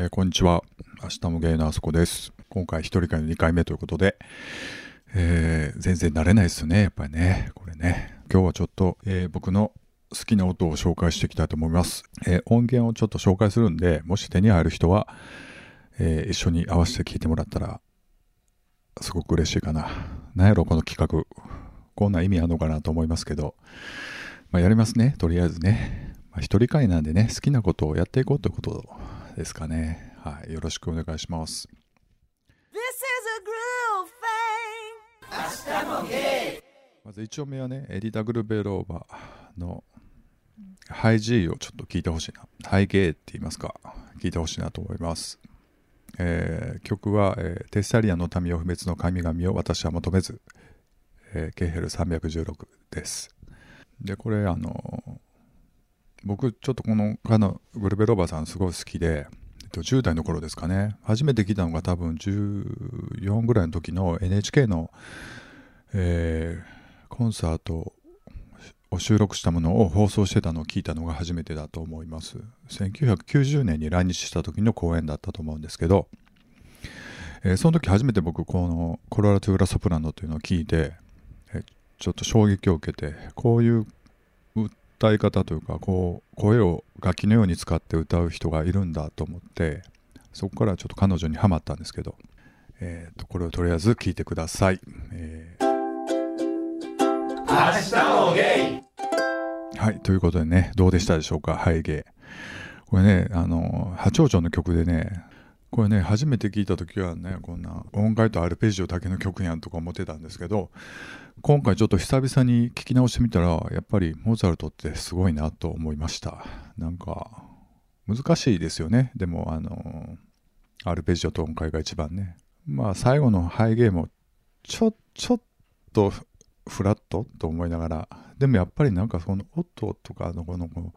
えーこんにちは。明日もゲイのあそこです。今回一人会の2回目ということで、えー全然慣れないですよね。やっぱりね。これね。今日はちょっと、えー僕の好きな音を紹介していきたいと思います。え音源をちょっと紹介するんで、もし手に入る人は、え一緒に合わせて聞いてもらったら、すごく嬉しいかな。なんやろ、この企画。こんな意味あるのかなと思いますけど、まあ、やりますね。とりあえずね。まあ、一人会なんでね、好きなことをやっていこうということですかね。はい。よろしくお願いします。This is a groove thing. まず1音目はね、エディタ・グルベローバのハイ G をちょっと聞いてほしいな。ハイゲーって言いますか。聞いてほしいなと思います。えー曲は、えーテッサリアの民を不滅の神々を私は求めず、えーケーヘル316です。で、これ、あの僕、ちょっとこのかのグルベローバさんすごい好きで、えっと10代の頃ですかね。初めて聞いたのが多分14ぐらいの時の NHK の、えーコンサートを収録したものを放送してたのを聞いたのが初めてだと思います1990年に来日した時の公演だったと思うんですけど、えーその時初めて僕このコロラトゥーラソプラノというのを聞いて、えーちょっと衝撃を受けてこういう歌い方というかこう声を楽器のように使って歌う人がいるんだと思ってそこからちょっと彼女にはまったんですけど、えーとこれをとりあえず聞いてください、えー。はい、ということでね、どうでしたでしょうか、ハイゲー。これね、あの、八丁町の曲でね、これね、初めて聞いた時はね、こんな音階とアルペジオだけの曲やんとか思ってたんですけど、今回ちょっと久々に聞き直してみたら、やっぱりモーツァルトってすごいなと思いました。なんか、難しいですよね。でも、あの、アルペジオと音階が一番ね。まあ、最後のハイゲーも、ちょ、ちょっとフラットと思いながら、でもやっぱりなんかその音とかのこのこ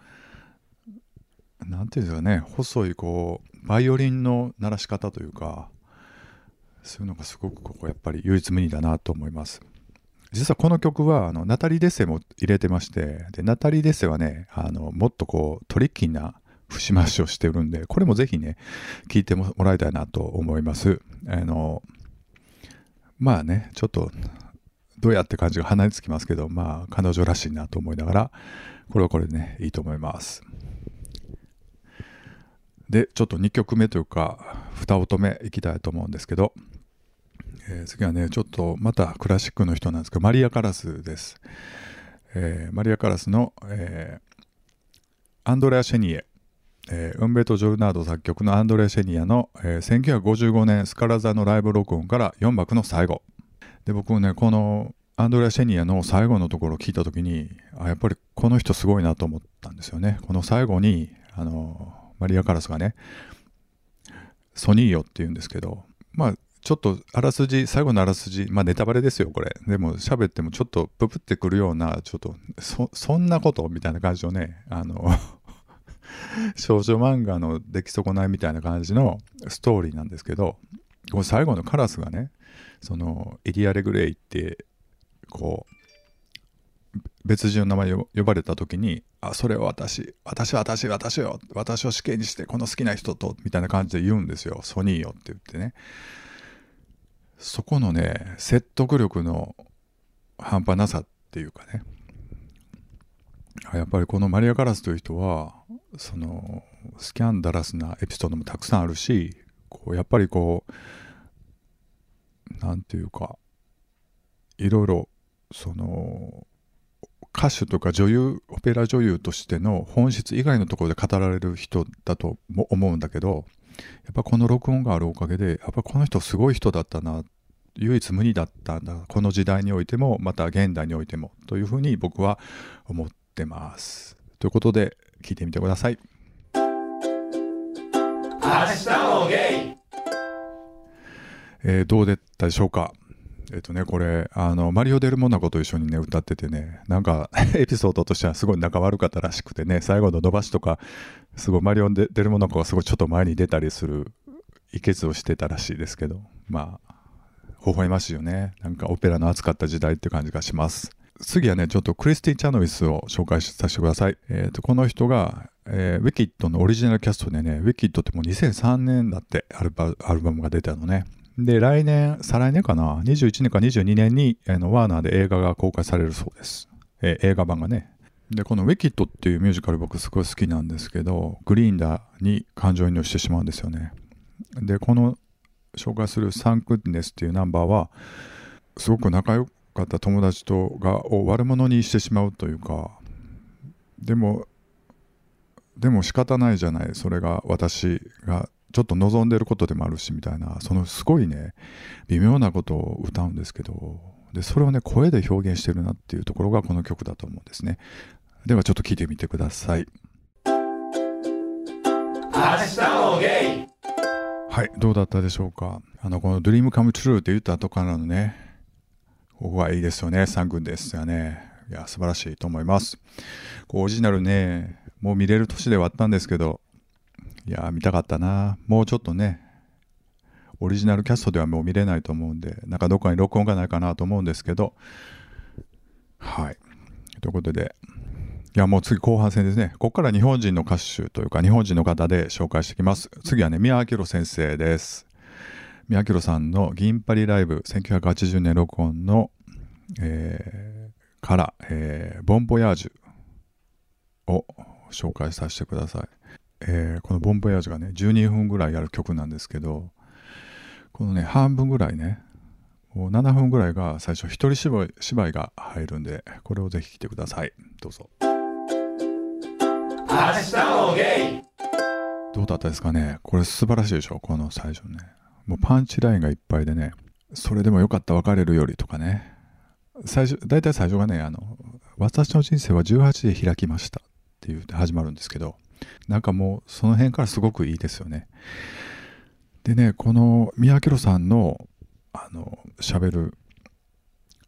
うなんていうんですかね細いこうバイオリンの鳴らし方というかそういうのがすごくここやっぱり唯一無二だなと思います実はこの曲はあのナタリー・デッセも入れてましてでナタリー・デッセはねあのもっとこうトリッキーな節回しをしてるんでこれもぜひね聞いてもらいたいなと思いますあのまあねちょっとどうやって感じが鼻につきますけど、まあ、彼女らしいなと思いながら、これはこれでね、いいと思います。で、ちょっと2曲目というか、2音目いきたいと思うんですけど、えー次はね、ちょっとまたクラシックの人なんですけど、マリア・カラスです。えーマリア・カラスの、えーアンドレア・シェニエ、えーウンベート・ジョルナード作曲のアンドレア・シェニエの、えー1955年スカラ座のライブ録音から4幕の最後。で僕ねこのアンドレア・シェニアの最後のところを聞いた時にあやっぱりこの人すごいなと思ったんですよねこの最後にあのマリア・カラスがねソニーよって言うんですけどまあちょっとあらすじ最後のあらすじまあネタバレですよこれ。でも喋ってもちょっとププってくるようなちょっとそそんなことみたいな感じのねあの 少女漫画の出来損ないみたいな感じのストーリーなんですけどこの最後のカラスがねそのエリア・レグレイってこう別人の名前を呼ばれた時に「あそれを私私私私よ私を死刑にしてこの好きな人と」みたいな感じで言うんですよ「ソニーよ」って言ってね。そこのね説得力の半端なさっていうかね。やっぱりこのマリア・カラスという人はそのスキャンダラスなエピソードもたくさんあるしこうやっぱりこうなんていうかいろいろその歌手とか女優オペラ女優としての本質以外のところで語られる人だと思うんだけどやっぱこの録音があるおかげでやっぱこの人すごい人だったな唯一無二だったんだこの時代においてもまた現代においてもというふうに僕は思ってます。ということで聞いてみてください。えーどうでったでしょうか？えっ、とねこれあのマリオ・デル・モナコと一緒にね歌っててねなんか エピソードとしてはすごい仲悪かったらしくてね最後の伸ばしとかすごいマリオ・デル・モナコがすごいちょっと前に出たりする意決をしてたらしいですけどまあ微笑ましいよね。なんかオペラの熱かった時代って感じがします。次はねちょっとクリスティ・チャノイスを紹介させてください、えー、とこの人がえーウィキッドのオリジナルキャストでね、ウィキッドってもう2003年だってアルバアルバムが出たのね。で、来年、再来年かな、21年か22年に、あのワーナーで映画が公開されるそうです。え映画版がね。で、このウィキッドっていうミュージカル僕すごい好きなんですけど、グリーンダーに感情移入してしまうんですよね。で、この紹介するサンクネスっていうナンバーは、すごく仲良かった友達とがを悪者にしてしまうというか、でも、でも仕方ないじゃない、それが私がちょっと望んでることでもあるしみたいな、そのすごいね、微妙なことを歌うんですけど、でそれをね、声で表現してるなっていうところがこの曲だと思うんですね。ではちょっと聴いてみてください。はい、どうだったでしょうか？あの、この Dream Come True って言った後からのね、ここはいいですよね。三軍ですよね。いや、素晴らしいと思います。こうオリジナルね、もう見れる年ではあったんですけど、いや、見たかったな。もうちょっとね、オリジナルキャストではもう見れないと思うんで、なんかどっかに録音がないかなと思うんですけど、はい。ということで、いや、もう次後半戦ですね。ここから日本人の歌手というか、日本人の方で紹介していきます。次はね、宮明先生です。宮明さんの銀パリライブ1980年録音の、えーから、えーボンボヤージュを紹介させてください。えーこのボンボヤージュがね、12分ぐらいやる曲なんですけど、このね、半分ぐらいね、もう7分ぐらいが最初一人芝居芝居が入るんで、これをぜひ聴いてください。どうぞ。どうだったですかね？これ素晴らしいでしょ？この最初ね。もうパンチラインがいっぱいでね、それでもよかった別れるよりとかね。最初、大体最初がね、あの、私の人生は18で開きましたって言って始まるんですけど、なんかもうその辺からすごくいいですよね。でね、この宮城さんの、あの、喋る、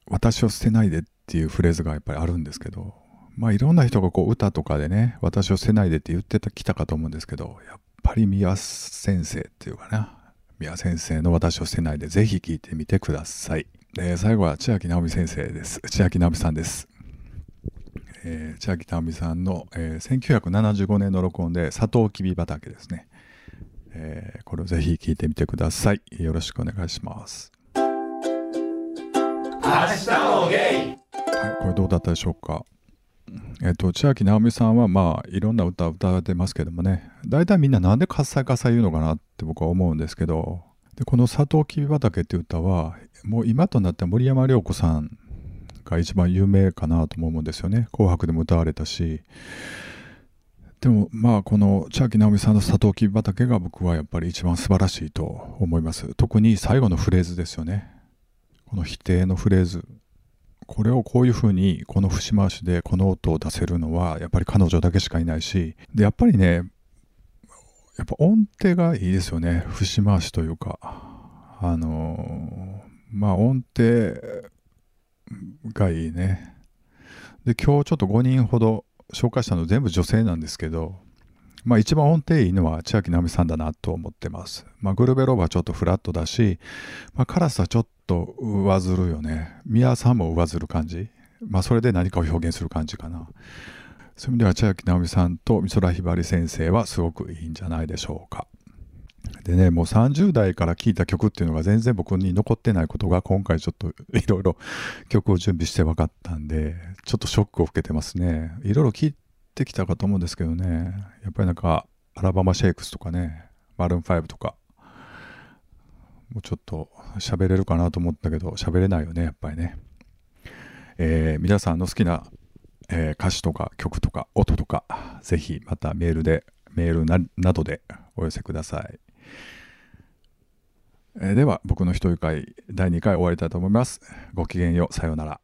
私を捨てないでっていうフレーズがやっぱりあるんですけど、まあいろんな人がこう歌とかでね、私を捨てないでって言ってきたかと思うんですけど、やっぱり宮先生っていうかな、宮先生の私を捨てないでぜひ聴いてみてください。で、最後は千秋直美先生です。千秋直美さんです。えー千秋直美さんの、えー1975年の録音でサトウキビ畑ですね。えーこれをぜひ聴いてみてください。よろしくお願いします。はい、これどうだったでしょうか？えっと、千秋直美さんはまあいろんな歌を歌ってますけどもね大体みんななんで喝采喝采言うのかなって僕は思うんですけどでこの「サトウキビ畑」っていう歌はもう今となっては森山良子さんが一番有名かなと思うんですよね「紅白」でも歌われたし。でもまあこの千秋直美さんの「サトウキビ畑」が僕はやっぱり一番素晴らしいと思います。特に最後のフレーズですよね。この否定のフレーズ。これをこういうふうにこの節回しでこの音を出せるのはやっぱり彼女だけしかいないし。でやっぱりねやっぱ音程がいいですよね。節回しというか。あのまあ音程がいいねで今日ちょっと5人ほど紹介したの全部女性なんですけどまあ一番音程いいのは千秋直美さんだなと思ってます。まあグルベローはちょっとフラットだし、まあカラスはちょっと上ずるよね。宮さんも上ずる感じ。まあそれで何かを表現する感じかな。そういう意味では千秋直美さんと美空ひばり先生はすごくいいんじゃないでしょうか。でね、もう30代から聴いた曲っていうのが全然僕に残ってないことが今回ちょっといろいろ曲を準備して分かったんで、ちょっとショックを受けてますね。いろいろ聴いてきたかと思うんですけどね、やっぱりなんかアラバマシェイクスとかね、マルーン5とか、もうちょっと喋れるかなと思ったけど、喋れないよね、やっぱりね。えー皆さんの好きな、えー歌詞とか曲とか音とか、ぜひまたメールで、メールななどでお寄せください。えーでは、僕の一人会第2回終わりたいと思います。ごきげんよう、さようなら。